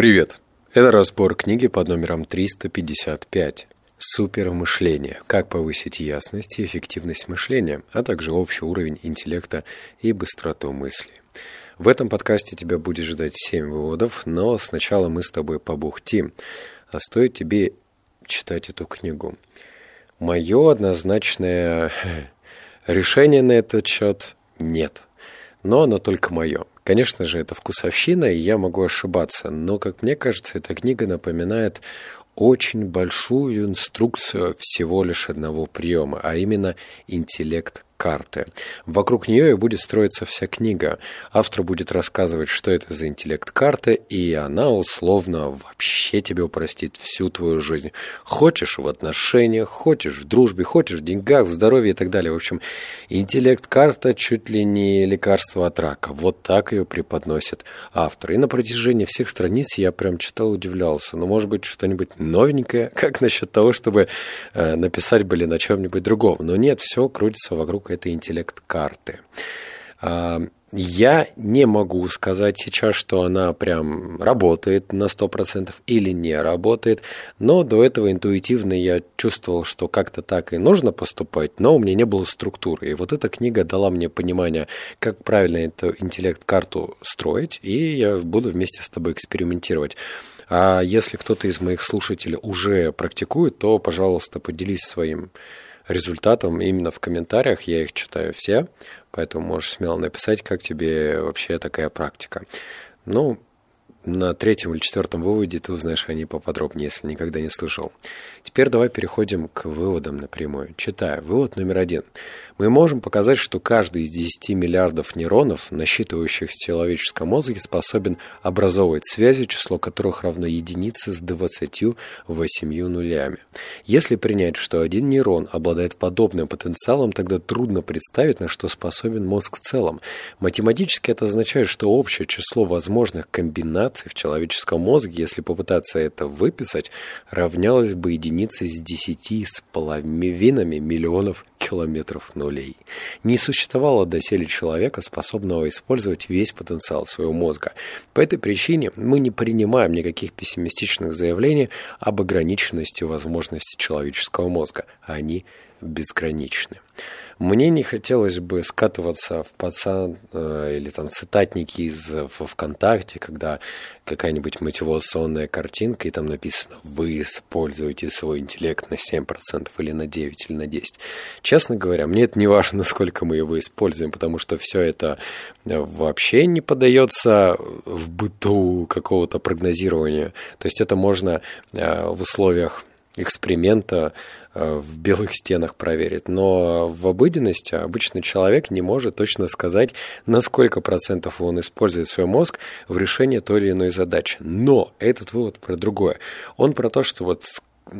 Привет! Это разбор книги под номером 355 «Супермышление. Как повысить ясность и эффективность мышления, а также общий уровень интеллекта и быстроту мысли». В этом подкасте тебя будет ждать 7 выводов, но сначала мы с тобой побухтим. А стоит тебе читать эту книгу. Мое однозначное решение на этот счет нет. Но оно только мое. Конечно же, это вкусовщина, и я могу ошибаться, но, как мне кажется, эта книга напоминает очень большую инструкцию всего лишь одного приема, а именно интеллект карты. Вокруг нее и будет строиться вся книга. Автор будет рассказывать, что это за интеллект карты, и она условно вообще тебе упростит всю твою жизнь. Хочешь в отношениях, хочешь в дружбе, хочешь в деньгах, в здоровье и так далее. В общем, интеллект карта чуть ли не лекарство от рака. Вот так ее преподносит автор. И на протяжении всех страниц я прям читал, удивлялся. Ну, может быть что-нибудь новенькое? Как насчет того, чтобы э, написать были на чем-нибудь другом? Но нет, все крутится вокруг это интеллект карты. А, я не могу сказать сейчас, что она прям работает на 100% или не работает, но до этого интуитивно я чувствовал, что как-то так и нужно поступать, но у меня не было структуры. И вот эта книга дала мне понимание, как правильно эту интеллект-карту строить, и я буду вместе с тобой экспериментировать. А если кто-то из моих слушателей уже практикует, то, пожалуйста, поделись своим результатам именно в комментариях. Я их читаю все, поэтому можешь смело написать, как тебе вообще такая практика. Ну, на третьем или четвертом выводе ты узнаешь о ней поподробнее, если никогда не слышал. Теперь давай переходим к выводам напрямую. Читаю. Вывод номер один. Мы можем показать, что каждый из 10 миллиардов нейронов, насчитывающих в человеческом мозге, способен образовывать связи, число которых равно единице с 28 нулями. Если принять, что один нейрон обладает подобным потенциалом, тогда трудно представить, на что способен мозг в целом. Математически это означает, что общее число возможных комбинаций в человеческом мозге, если попытаться это выписать, равнялось бы единице с 10 с половинами миллионов километров нулей. Не существовало доселе человека, способного использовать весь потенциал своего мозга. По этой причине мы не принимаем никаких пессимистичных заявлений об ограниченности возможностей человеческого мозга. Они безграничны. Мне не хотелось бы скатываться в пацан э, или там цитатники из в ВКонтакте, когда какая-нибудь мотивационная картинка, и там написано «Вы используете свой интеллект на 7% или на 9% или на 10%». Честно говоря, мне это не важно, насколько мы его используем, потому что все это вообще не поддается в быту какого-то прогнозирования. То есть это можно э, в условиях эксперимента Э, в белых стенах проверить. Но в обыденности обычный человек не может точно сказать, на сколько процентов он использует свой мозг в решении той или иной задачи. Но этот вывод про другое. Он про то, что вот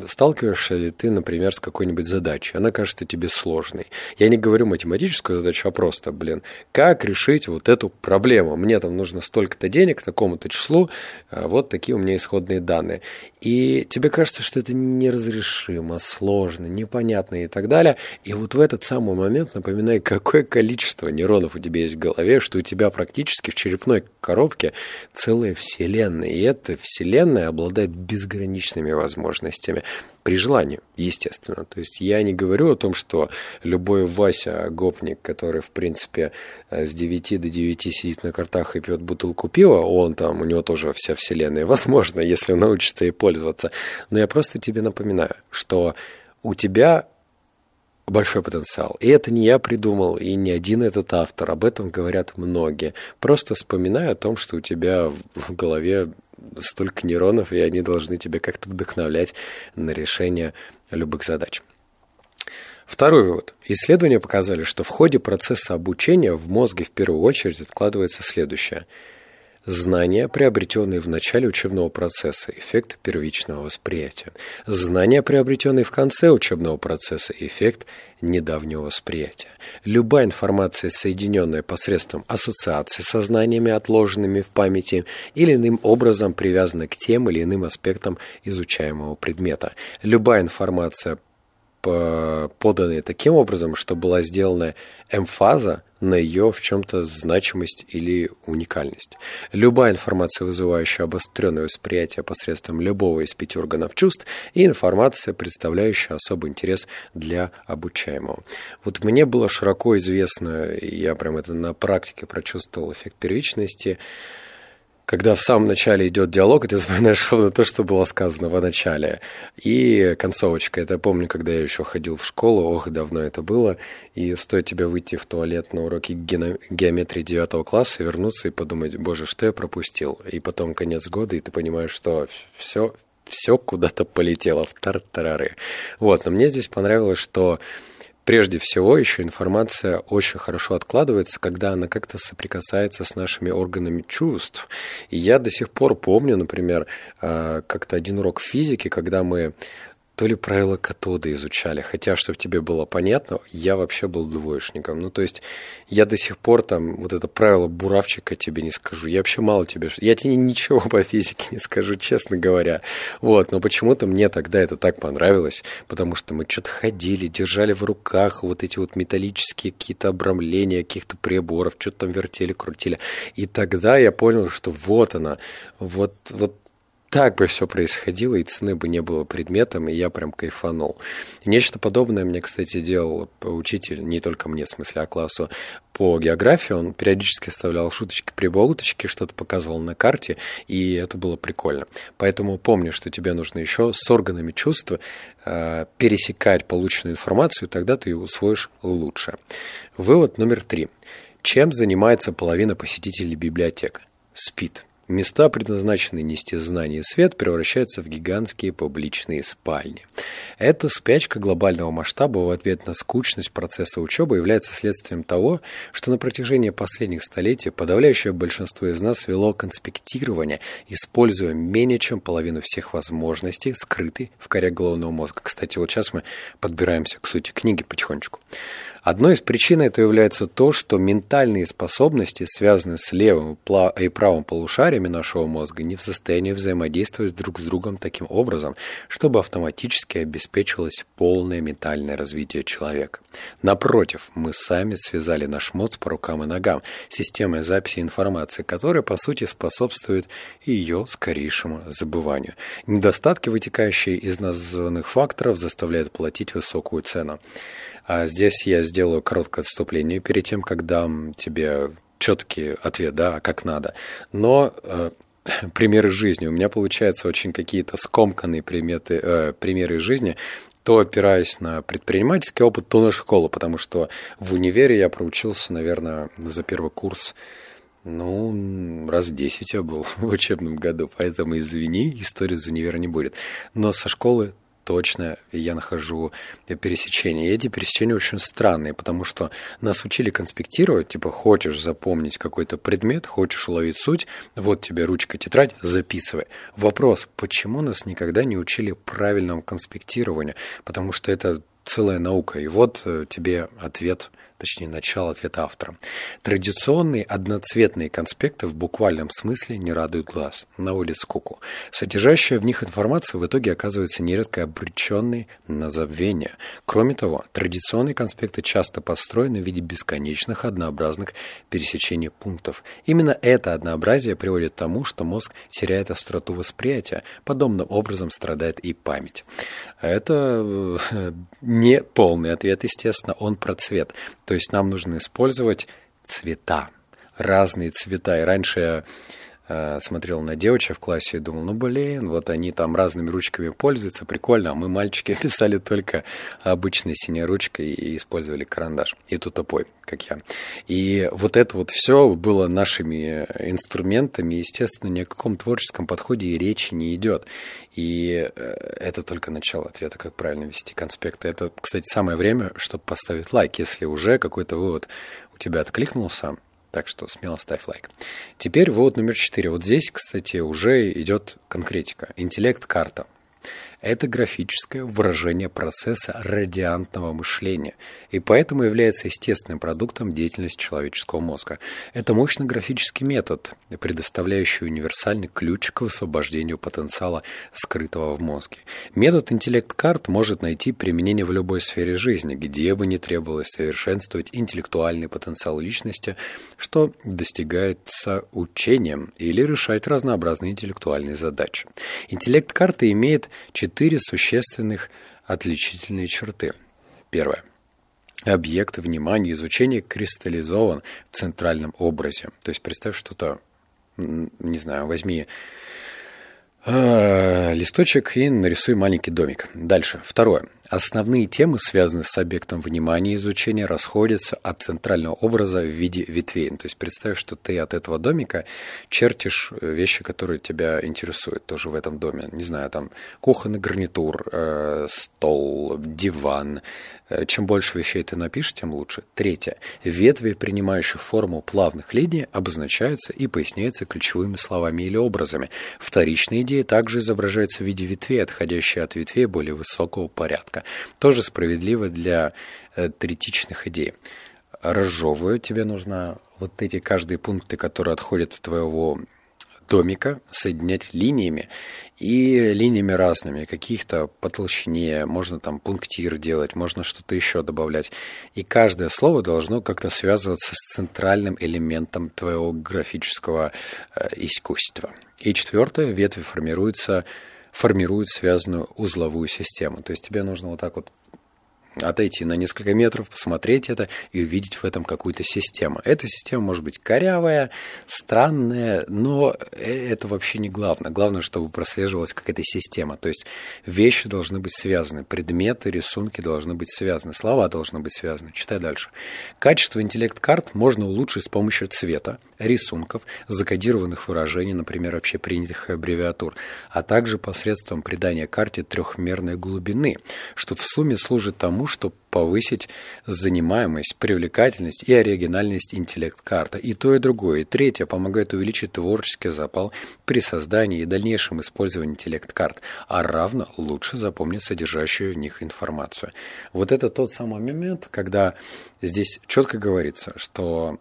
сталкиваешься ли ты, например, с какой-нибудь задачей, она кажется тебе сложной. Я не говорю математическую задачу, а просто, блин, как решить вот эту проблему? Мне там нужно столько-то денег, такому-то числу, а вот такие у меня исходные данные. И тебе кажется, что это неразрешимо, сложно, непонятно и так далее. И вот в этот самый момент напоминай, какое количество нейронов у тебя есть в голове, что у тебя практически в черепной коробке целая вселенная. И эта вселенная обладает безграничными возможностями при желании, естественно. То есть я не говорю о том, что любой Вася гопник, который, в принципе, э, с 9 до 9 сидит на картах и пьет бутылку пива, он там, у него тоже вся вселенная. Возможно, если он научится ей пользоваться. Но я просто тебе напоминаю, что у тебя большой потенциал. И это не я придумал, и не один этот автор. Об этом говорят многие. Просто вспоминай о том, что у тебя в голове столько нейронов, и они должны тебя как-то вдохновлять на решение любых задач. Второй вывод. Исследования показали, что в ходе процесса обучения в мозге в первую очередь откладывается следующее – Знания, приобретенные в начале учебного процесса, эффект первичного восприятия. Знания, приобретенные в конце учебного процесса, эффект недавнего восприятия. Любая информация, соединенная посредством ассоциации со знаниями, отложенными в памяти, или иным образом привязана к тем или иным аспектам изучаемого предмета. Любая информация, поданная таким образом, что была сделана эмфаза на ее в чем-то значимость или уникальность. Любая информация, вызывающая обостренное восприятие посредством любого из пяти органов чувств, и информация, представляющая особый интерес для обучаемого. Вот мне было широко известно, я прям это на практике прочувствовал эффект первичности, когда в самом начале идет диалог, и ты вспоминаешь ровно то, что было сказано в начале. И концовочка. Это я помню, когда я еще ходил в школу, ох, давно это было, и стоит тебе выйти в туалет на уроке геометрии 9 класса, вернуться и подумать, боже, что я пропустил? И потом конец года, и ты понимаешь, что все, все куда-то полетело в тартарары. Вот, но мне здесь понравилось, что Прежде всего, еще информация очень хорошо откладывается, когда она как-то соприкасается с нашими органами чувств. И я до сих пор помню, например, э, как-то один урок физики, когда мы то ли правила катода изучали. Хотя, чтобы тебе было понятно, я вообще был двоечником. Ну, то есть, я до сих пор там вот это правило буравчика тебе не скажу. Я вообще мало тебе... Я тебе ничего по физике не скажу, честно говоря. Вот, но почему-то мне тогда это так понравилось, потому что мы что-то ходили, держали в руках вот эти вот металлические какие-то обрамления каких-то приборов, что-то там вертели, крутили. И тогда я понял, что вот она, вот, вот так бы все происходило, и цены бы не было предметом, и я прям кайфанул. нечто подобное мне, кстати, делал учитель, не только мне, в смысле, а классу по географии. Он периодически оставлял шуточки, прибауточки, что-то показывал на карте, и это было прикольно. Поэтому помню, что тебе нужно еще с органами чувства э, пересекать полученную информацию, тогда ты ее усвоишь лучше. Вывод номер три. Чем занимается половина посетителей библиотек? Спит. Места, предназначенные нести знания и свет, превращаются в гигантские публичные спальни. Эта спячка глобального масштаба в ответ на скучность процесса учебы является следствием того, что на протяжении последних столетий подавляющее большинство из нас вело конспектирование, используя менее чем половину всех возможностей, скрытой в коре головного мозга. Кстати, вот сейчас мы подбираемся к сути книги потихонечку. Одной из причин это является то, что ментальные способности, связанные с левым и правым полушариями нашего мозга, не в состоянии взаимодействовать друг с другом таким образом, чтобы автоматически обеспечивалось полное ментальное развитие человека. Напротив, мы сами связали наш мозг по рукам и ногам системой записи информации, которая, по сути, способствует ее скорейшему забыванию. Недостатки, вытекающие из названных факторов, заставляют платить высокую цену. А здесь я сделаю короткое отступление перед тем, как дам тебе четкий ответ, да, как надо. Но э, примеры жизни. У меня получаются очень какие-то скомканные приметы, э, примеры жизни, то опираясь на предпринимательский опыт, то на школу, потому что в универе я проучился, наверное, за первый курс ну, раз десять я был в учебном году, поэтому извини, истории из универа не будет. Но со школы точно я нахожу пересечения. И эти пересечения очень странные, потому что нас учили конспектировать, типа, хочешь запомнить какой-то предмет, хочешь уловить суть, вот тебе ручка, тетрадь, записывай. Вопрос, почему нас никогда не учили правильному конспектированию? Потому что это целая наука. И вот э, тебе ответ точнее начало ответа автора. Традиционные одноцветные конспекты в буквальном смысле не радуют глаз, наводят скуку. Содержащая в них информация в итоге оказывается нередко обреченной на забвение. Кроме того, традиционные конспекты часто построены в виде бесконечных однообразных пересечений пунктов. Именно это однообразие приводит к тому, что мозг теряет остроту восприятия. Подобным образом страдает и память. Это э, не полный ответ, естественно, он про цвет. То есть нам нужно использовать цвета, разные цвета. И раньше смотрел на девочек в классе и думал, ну блин, вот они там разными ручками пользуются, прикольно, а мы, мальчики, писали только обычной синей ручкой и использовали карандаш. И тупой, как я. И вот это вот все было нашими инструментами, естественно, ни о каком творческом подходе и речи не идет. И э, это только начало ответа, как правильно вести конспекты. Это, кстати, самое время, чтобы поставить лайк, если уже какой-то вывод у тебя откликнулся. Так что смело ставь лайк. Теперь вывод номер четыре. Вот здесь, кстати, уже идет конкретика. Интеллект-карта. Это графическое выражение процесса радиантного мышления, и поэтому является естественным продуктом деятельности человеческого мозга. Это мощный графический метод, предоставляющий универсальный ключ к высвобождению потенциала, скрытого в мозге. Метод интеллект-карт может найти применение в любой сфере жизни, где бы ни требовалось совершенствовать интеллектуальный потенциал личности, что достигается учением или решать разнообразные интеллектуальные задачи. Интеллект-карта имеет четыре существенных отличительные черты. Первое. Объект внимания изучения кристаллизован в центральном образе. То есть представь что-то, не знаю, возьми э, листочек и нарисуй маленький домик. Дальше. Второе. Основные темы, связанные с объектом внимания изучения, расходятся от центрального образа в виде ветвей. То есть представь, что ты от этого домика чертишь э, вещи, которые тебя интересуют тоже в этом доме. Не знаю, там кухонный гарнитур, э, стол, диван. Э, чем больше вещей ты напишешь, тем лучше. Третье. Ветви, принимающие форму плавных линий, обозначаются и поясняются ключевыми словами или образами. Вторичные идеи также изображаются в виде ветвей, отходящие от ветвей более высокого порядка порядка. Тоже справедливо для э, третичных идей. Разжевываю, тебе нужно вот эти каждые пункты, которые отходят от твоего домика, соединять линиями и линиями разными, каких-то по толщине, можно там пунктир делать, можно что-то еще добавлять. И каждое слово должно как-то связываться с центральным элементом твоего графического э, искусства. И четвертое, ветви формируются формирует связанную узловую систему. То есть тебе нужно вот так вот отойти на несколько метров, посмотреть это и увидеть в этом какую-то систему. Эта система может быть корявая, странная, но это вообще не главное. Главное, чтобы прослеживалась какая-то система. То есть вещи должны быть связаны, предметы, рисунки должны быть связаны, слова должны быть связаны. Читай дальше. Качество интеллект-карт можно улучшить с помощью цвета, рисунков, закодированных выражений, например, общепринятых аббревиатур, а также посредством придания карте трехмерной глубины, что в сумме служит тому, чтобы повысить занимаемость, привлекательность и оригинальность интеллект-карты. И то, и другое. И третье помогает увеличить творческий запал при создании и дальнейшем использовании интеллект-карт, а равно лучше запомнить содержащую в них информацию. Вот это тот самый момент, когда здесь четко говорится, что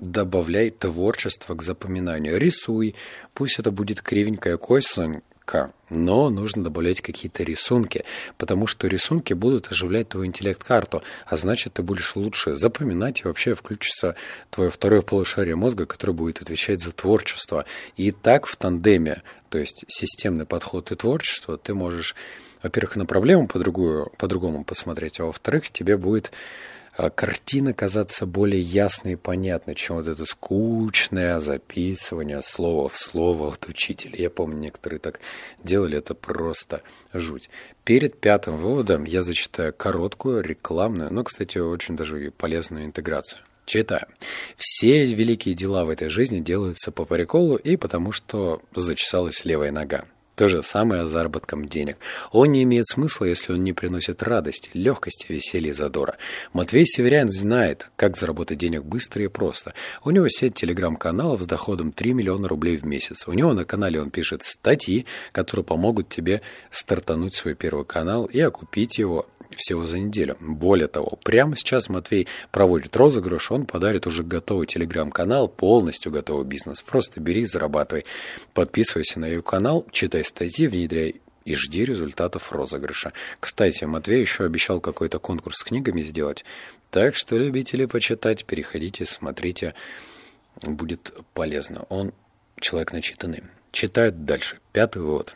добавляй творчество к запоминанию. Рисуй, пусть это будет кривенькая косинка, но нужно добавлять какие-то рисунки, потому что рисунки будут оживлять твою интеллект-карту, а значит, ты будешь лучше запоминать и вообще включится твое второе полушарие мозга, которое будет отвечать за творчество. И так в тандеме, то есть системный подход и творчество, ты можешь, во-первых, на проблему по-другому, по-другому посмотреть, а во-вторых, тебе будет картина казаться более ясной и понятной, чем вот это скучное записывание слова в слово от учителя. Я помню, некоторые так делали, это просто жуть. Перед пятым выводом я зачитаю короткую, рекламную, но, кстати, очень даже полезную интеграцию. Читаю. Все великие дела в этой жизни делаются по приколу и потому, что зачесалась левая нога. То же самое с заработком денег. Он не имеет смысла, если он не приносит радости, легкости, веселья и задора. Матвей Северян знает, как заработать денег быстро и просто. У него сеть телеграм-каналов с доходом 3 миллиона рублей в месяц. У него на канале он пишет статьи, которые помогут тебе стартануть свой первый канал и окупить его всего за неделю. Более того, прямо сейчас Матвей проводит розыгрыш, он подарит уже готовый телеграм-канал, полностью готовый бизнес. Просто бери, зарабатывай. Подписывайся на ее канал, читай статьи, внедряй и жди результатов розыгрыша. Кстати, Матвей еще обещал какой-то конкурс с книгами сделать. Так что, любители почитать, переходите, смотрите, будет полезно. Он человек начитанный. Читает дальше. Пятый вывод.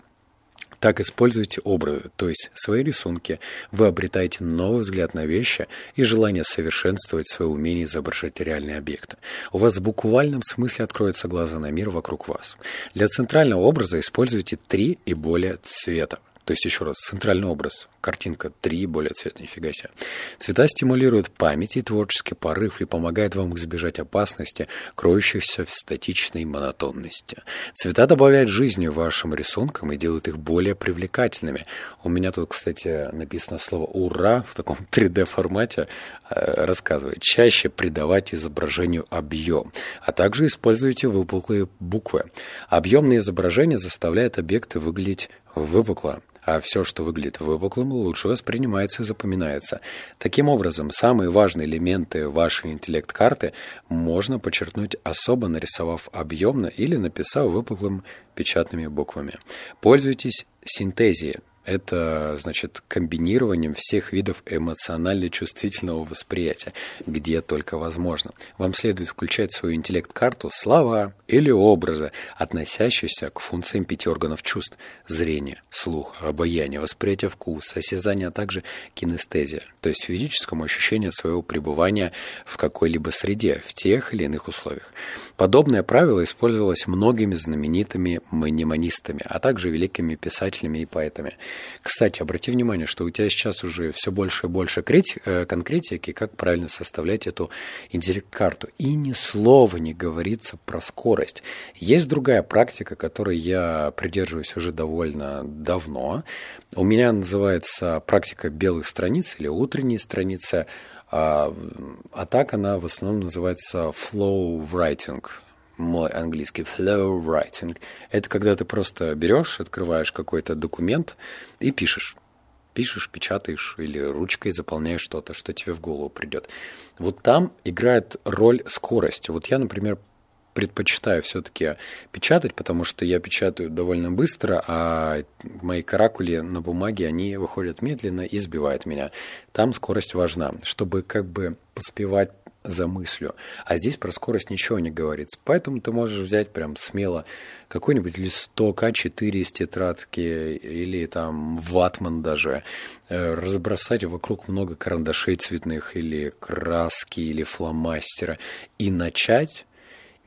Так используйте образы, то есть свои рисунки. Вы обретаете новый взгляд на вещи и желание совершенствовать свое умение изображать реальные объекты. У вас в буквальном смысле откроются глаза на мир вокруг вас. Для центрального образа используйте три и более цвета. То есть, еще раз, центральный образ. Картинка 3, более цвет, нифига себе. Цвета стимулируют память и творческий порыв и помогают вам избежать опасности, кроющихся в статичной монотонности. Цвета добавляют жизни вашим рисункам и делают их более привлекательными. У меня тут, кстати, написано слово «ура» в таком 3D-формате. Э, рассказывает. Чаще придавать изображению объем, а также используйте выпуклые буквы. Объемное изображение заставляет объекты выглядеть выпукло, а все, что выглядит выпуклым, лучше воспринимается и запоминается. Таким образом, самые важные элементы вашей интеллект-карты можно подчеркнуть особо нарисовав объемно или написав выпуклым печатными буквами. Пользуйтесь синтезией это, значит, комбинированием всех видов эмоционально-чувствительного восприятия, где только возможно. Вам следует включать в свою интеллект-карту слова или образы, относящиеся к функциям пяти органов чувств – зрение, слух, обаяние, восприятие вкуса, осязание, а также кинестезия, то есть физическому ощущению своего пребывания в какой-либо среде, в тех или иных условиях. Подобное правило использовалось многими знаменитыми мнемонистами, а также великими писателями и поэтами – кстати, обрати внимание, что у тебя сейчас уже все больше и больше э, конкретики, как правильно составлять эту интеллект-карту. И ни слова не говорится про скорость. Есть другая практика, которой я придерживаюсь уже довольно давно. У меня называется практика белых страниц или утренние страницы. А, а так она в основном называется flow writing – мой английский flow writing. Это когда ты просто берешь, открываешь какой-то документ и пишешь. Пишешь, печатаешь или ручкой заполняешь что-то, что тебе в голову придет. Вот там играет роль скорость. Вот я, например, предпочитаю все-таки печатать, потому что я печатаю довольно быстро, а мои каракули на бумаге, они выходят медленно и сбивают меня. Там скорость важна, чтобы как бы поспевать за мыслью. А здесь про скорость ничего не говорится. Поэтому ты можешь взять прям смело какой-нибудь листок А4 из тетрадки или там ватман даже, э, разбросать вокруг много карандашей цветных или краски или фломастера и начать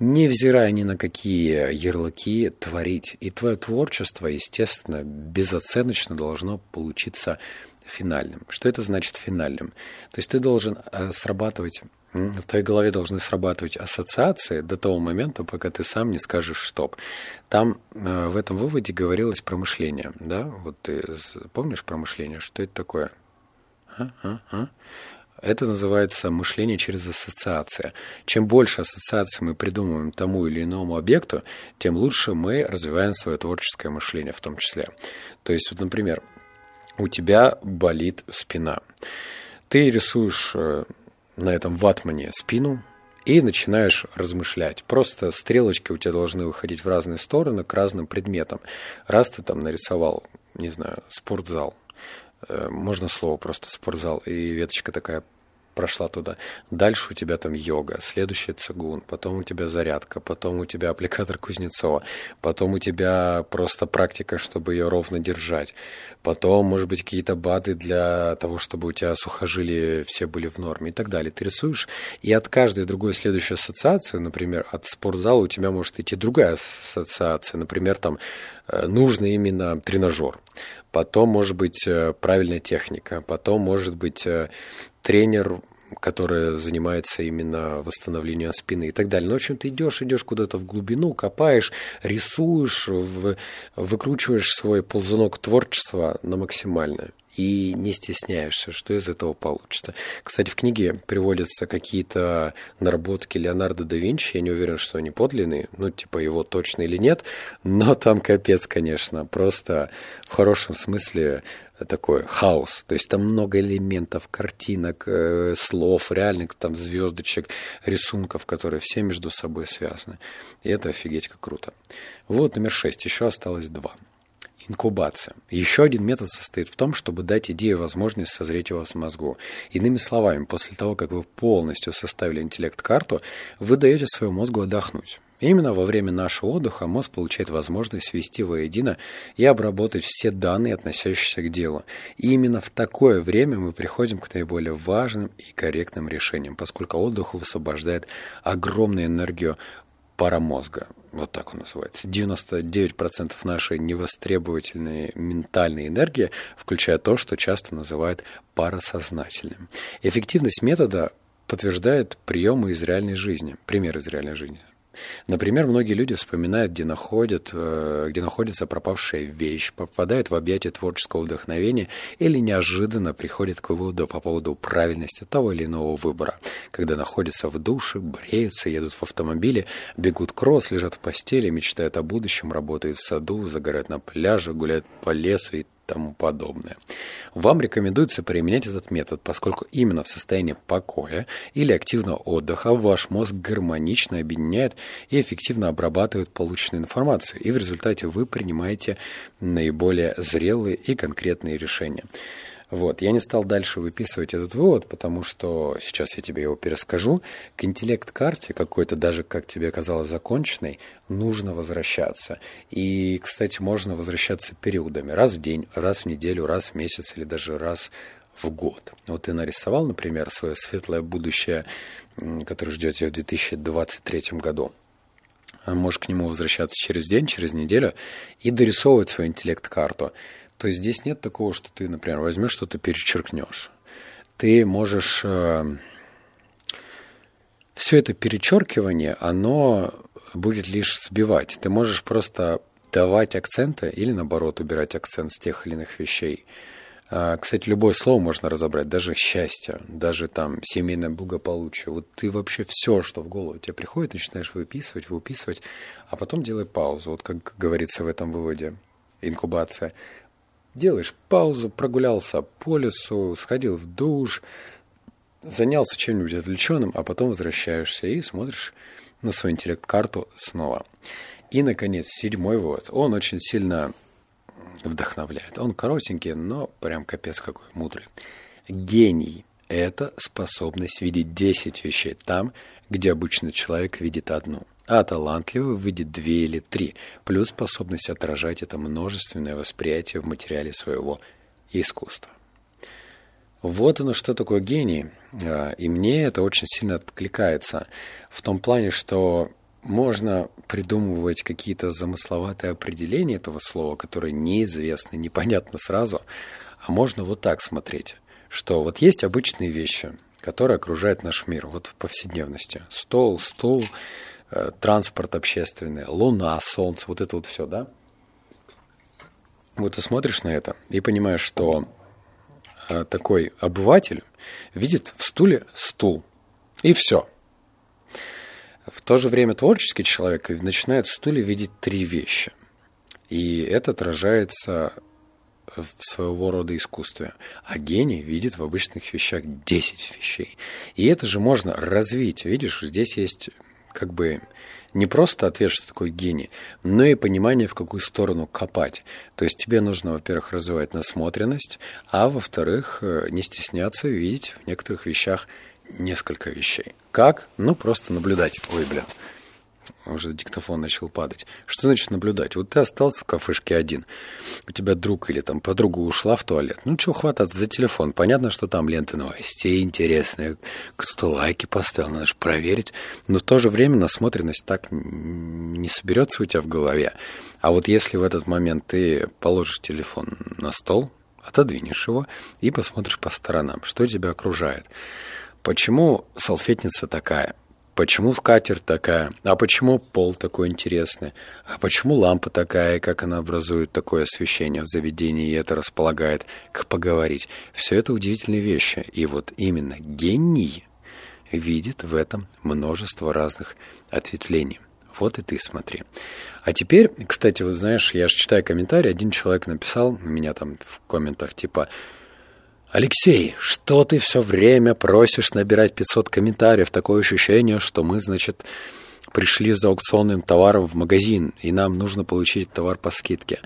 невзирая ни на какие ярлыки, творить. И твое творчество, естественно, безоценочно должно получиться финальным. Что это значит финальным? То есть ты должен э, срабатывать в твоей голове должны срабатывать ассоциации до того момента, пока ты сам не скажешь «стоп». Там э, в этом выводе говорилось про мышление, да? Вот ты помнишь про мышление? Что это такое? А, а, а? Это называется мышление через ассоциации. Чем больше ассоциаций мы придумываем тому или иному объекту, тем лучше мы развиваем свое творческое мышление в том числе. То есть, вот, например, у тебя болит спина. Ты рисуешь э, на этом ватмане спину и начинаешь размышлять. Просто стрелочки у тебя должны выходить в разные стороны к разным предметам. Раз ты там нарисовал, не знаю, спортзал, э, можно слово просто спортзал, и веточка такая прошла туда. Дальше у тебя там йога, следующий цигун, потом у тебя зарядка, потом у тебя аппликатор Кузнецова, потом у тебя просто практика, чтобы ее ровно держать, потом, может быть, какие-то БАДы для того, чтобы у тебя сухожилия все были в норме и так далее. Ты рисуешь, и от каждой другой следующей ассоциации, например, от спортзала у тебя может идти другая ассоциация, например, там э, нужный именно тренажер потом может быть э, правильная техника, потом может быть э, тренер, который занимается именно восстановлением спины и так далее. Но, ну, в общем, ты идешь, идешь куда-то в глубину, копаешь, рисуешь, в, выкручиваешь свой ползунок творчества на максимальное и не стесняешься, что из этого получится. Кстати, в книге приводятся какие-то наработки Леонардо да Винчи, я не уверен, что они подлинные, ну, типа его точно или нет, но там капец, конечно, просто в хорошем смысле такой хаос. То есть там много элементов, картинок, э, слов, реальных там звездочек, рисунков, которые все между собой связаны. И это офигеть как круто. Вот номер шесть. Еще осталось два. Инкубация. Еще один метод состоит в том, чтобы дать идее возможность созреть вас в мозгу. Иными словами, после того, как вы полностью составили интеллект-карту, вы даете своему мозгу отдохнуть. Именно во время нашего отдыха мозг получает возможность свести воедино и обработать все данные, относящиеся к делу. И именно в такое время мы приходим к наиболее важным и корректным решениям, поскольку отдых высвобождает огромную энергию парамозга. Вот так он называется. 99% нашей невостребовательной ментальной энергии, включая то, что часто называют парасознательным. Эффективность метода подтверждает приемы из реальной жизни, пример из реальной жизни. Например, многие люди вспоминают, где, находят, э, где находится пропавшая вещь, попадают в объятия творческого вдохновения или неожиданно приходят к выводу по поводу правильности того или иного выбора. Когда находятся в душе, бреются, едут в автомобиле, бегут кросс, лежат в постели, мечтают о будущем, работают в саду, загорают на пляже, гуляют по лесу и тому подобное. Вам рекомендуется применять этот метод, поскольку именно в состоянии покоя или активного отдыха ваш мозг гармонично объединяет и эффективно обрабатывает полученную информацию, и в результате вы принимаете наиболее зрелые и конкретные решения. Вот. Я не стал дальше выписывать этот вывод, потому что сейчас я тебе его перескажу. К интеллект-карте какой-то, даже, как тебе казалось, законченной, нужно возвращаться. И, кстати, можно возвращаться периодами. Раз в день, раз в неделю, раз в месяц или даже раз в год. Вот ты нарисовал, например, свое светлое будущее, которое ждет тебя в 2023 году. Можешь к нему возвращаться через день, через неделю и дорисовывать свою интеллект-карту. То есть здесь нет такого, что ты, например, возьмешь что-то перечеркнешь. Ты можешь... Э, все это перечеркивание, оно будет лишь сбивать. Ты можешь просто давать акценты или, наоборот, убирать акцент с тех или иных вещей. А, кстати, любое слово можно разобрать, даже счастье, даже там семейное благополучие. Вот ты вообще все, что в голову тебе приходит, начинаешь выписывать, выписывать, а потом делай паузу. Вот как говорится в этом выводе, инкубация. Делаешь паузу, прогулялся по лесу, сходил в душ, занялся чем-нибудь отвлеченным, а потом возвращаешься и смотришь на свою интеллект-карту снова. И, наконец, седьмой вывод. Он очень сильно вдохновляет. Он коротенький, но прям капец какой мудрый. Гений – это способность видеть 10 вещей там, где обычный человек видит одну а талантливый выйдет две или три, плюс способность отражать это множественное восприятие в материале своего искусства. Вот оно, что такое гений. А, и мне это очень сильно откликается в том плане, что можно придумывать какие-то замысловатые определения этого слова, которые неизвестны, непонятно сразу, а можно вот так смотреть, что вот есть обычные вещи, которые окружают наш мир, вот в повседневности. Стол, стул, Э, транспорт общественный, луна, солнце, вот это вот все, да? Вот ты смотришь на это и понимаешь, что э, такой обыватель видит в стуле стул. И все. В то же время творческий человек начинает в стуле видеть три вещи. И это отражается в своего рода искусстве. А гений видит в обычных вещах 10 вещей. И это же можно развить. Видишь, здесь есть как бы не просто ответ, что такое гений, но и понимание, в какую сторону копать. То есть тебе нужно, во-первых, развивать насмотренность, а во-вторых, э, не стесняться видеть в некоторых вещах несколько вещей. Как? Ну, просто наблюдать. Ой, бля уже диктофон начал падать. Что значит наблюдать? Вот ты остался в кафешке один, у тебя друг или там подруга ушла в туалет. Ну, чего хвататься за телефон? Понятно, что там ленты новостей интересные, кто-то лайки поставил, надо же проверить. Но в то же время насмотренность так не соберется у тебя в голове. А вот если в этот момент ты положишь телефон на стол, отодвинешь его и посмотришь по сторонам, что тебя окружает. Почему салфетница такая? Почему скатерть такая? А почему пол такой интересный? А почему лампа такая, как она образует такое освещение в заведении, и это располагает к поговорить? Все это удивительные вещи. И вот именно гений видит в этом множество разных ответвлений. Вот и ты смотри. А теперь, кстати, вот знаешь, я же читаю комментарий, один человек написал, меня там в комментах типа «Алексей, что ты все время просишь набирать 500 комментариев? Такое ощущение, что мы, значит, пришли за аукционным товаром в магазин, и нам нужно получить товар по скидке».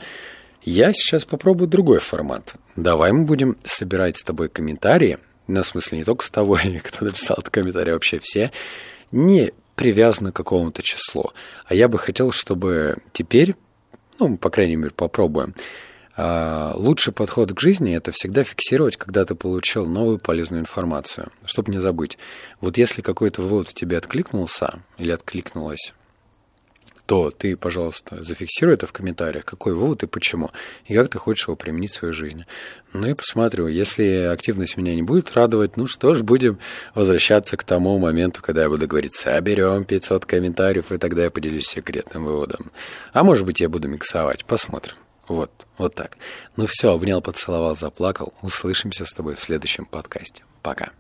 Я сейчас попробую другой формат. Давай мы будем собирать с тобой комментарии, ну, в смысле, не только с тобой, кто написал этот комментарий, а вообще все, не привязаны к какому-то числу. А я бы хотел, чтобы теперь, ну, по крайней мере, попробуем, лучший подход к жизни – это всегда фиксировать, когда ты получил новую полезную информацию, чтобы не забыть. Вот если какой-то вывод в тебе откликнулся или откликнулась, то ты, пожалуйста, зафиксируй это в комментариях, какой вывод и почему, и как ты хочешь его применить в своей жизни. Ну и посмотрю, если активность меня не будет радовать, ну что ж, будем возвращаться к тому моменту, когда я буду говорить, соберем 500 комментариев, и тогда я поделюсь секретным выводом. А может быть, я буду миксовать, посмотрим. Вот, вот так. Ну все, обнял, поцеловал, заплакал. Услышимся с тобой в следующем подкасте. Пока.